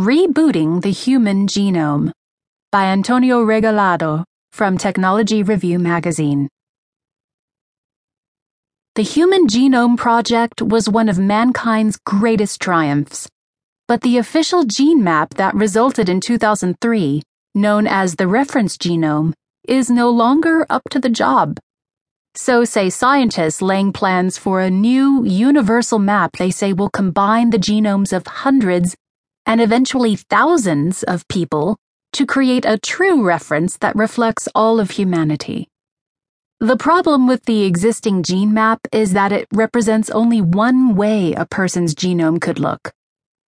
Rebooting the Human Genome by Antonio Regalado from Technology Review magazine. The Human Genome Project was one of mankind's greatest triumphs. But the official gene map that resulted in 2003, known as the reference genome, is no longer up to the job. So say scientists laying plans for a new universal map they say will combine the genomes of hundreds and eventually thousands of people to create a true reference that reflects all of humanity. The problem with the existing gene map is that it represents only one way a person's genome could look.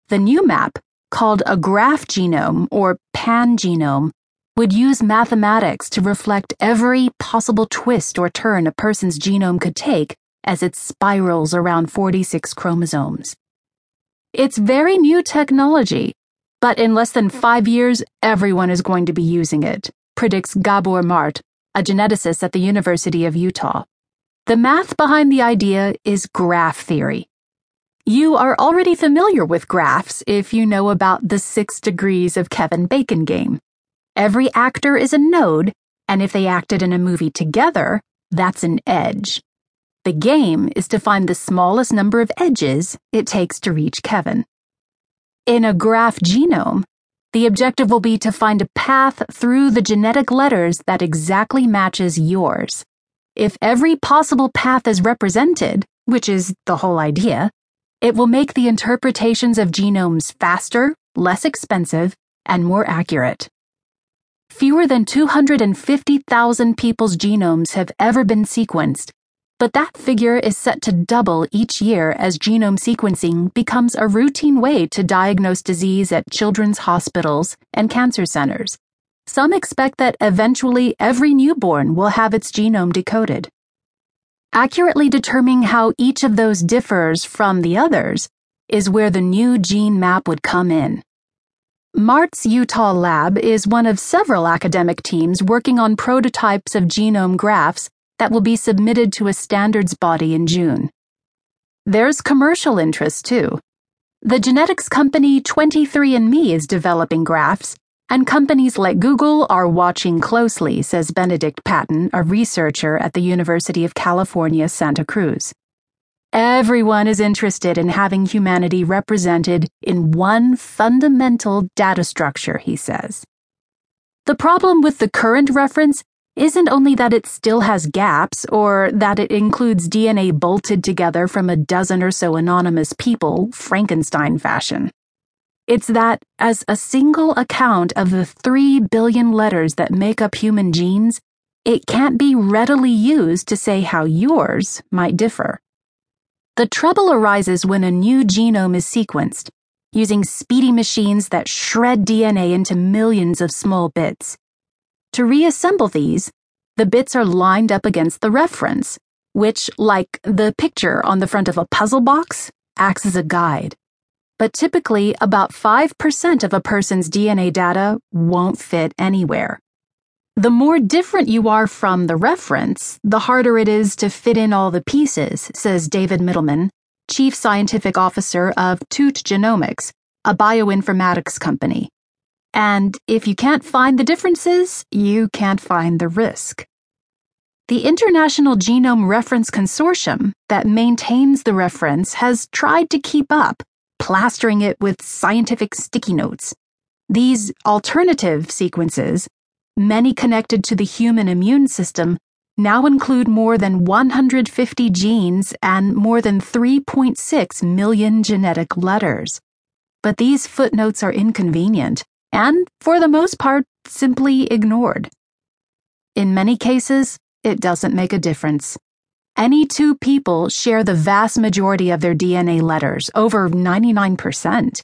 The new map, called a graph genome or pangenome, would use mathematics to reflect every possible twist or turn a person's genome could take as it spirals around 46 chromosomes. It's very new technology, but in less than five years, everyone is going to be using it, predicts Gabor Marth, a geneticist at the University of Utah. The math behind the idea is graph theory. You are already familiar with graphs if you know about the six degrees of Kevin Bacon game. Every actor is a node, and if they acted in a movie together, that's an edge. The game is to find the smallest number of edges it takes to reach Kevin. In a graph genome, the objective will be to find a path through the genetic letters that exactly matches yours. If every possible path is represented, which is the whole idea, it will make the interpretations of genomes faster, less expensive, and more accurate. Fewer than 250,000 people's genomes have ever been sequenced, but that figure is set to double each year as genome sequencing becomes a routine way to diagnose disease at children's hospitals and cancer centers. Some expect that eventually every newborn will have its genome decoded. Accurately determining how each of those differs from the others is where the new gene map would come in. Marth's Utah lab is one of several academic teams working on prototypes of genome graphs that will be submitted to a standards body in June. There's commercial interest too. The genetics company 23andMe is developing graphs, and companies like Google are watching closely, says Benedict Paten, a researcher at the University of California, Santa Cruz. Everyone is interested in having humanity represented in one fundamental data structure, he says. The problem with the current reference isn't only that it still has gaps or that it includes DNA bolted together from a dozen or so anonymous people, Frankenstein fashion. It's that, as a single account of the three billion letters that make up human genes, it can't be readily used to say how yours might differ. The trouble arises when a new genome is sequenced, using speedy machines that shred DNA into millions of small bits. To reassemble these, the bits are lined up against the reference, which, like the picture on the front of a puzzle box, acts as a guide. But typically, about 5% of a person's DNA data won't fit anywhere. The more different you are from the reference, the harder it is to fit in all the pieces, says David Mittelman, Chief Scientific Officer of Tute Genomics, a bioinformatics company. And if you can't find the differences, you can't find the risk. The International Genome Reference Consortium that maintains the reference has tried to keep up, plastering it with scientific sticky notes. These alternative sequences, many connected to the human immune system, now include more than 150 genes and more than 3.6 million genetic letters. But these footnotes are inconvenient and, for the most part, simply ignored. In many cases, it doesn't make a difference. Any two people share the vast majority of their DNA letters, over 99%.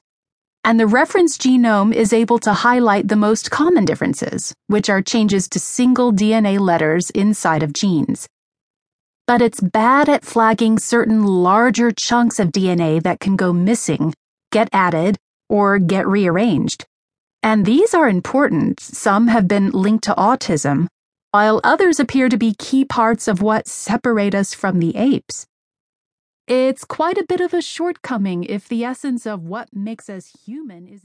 And the reference genome is able to highlight the most common differences, which are changes to single DNA letters inside of genes. But it's bad at flagging certain larger chunks of DNA that can go missing, get added, or get rearranged. And these are important. Some have been linked to autism, while others appear to be key parts of what separate us from the apes. It's quite a bit of a shortcoming if the essence of what makes us human is.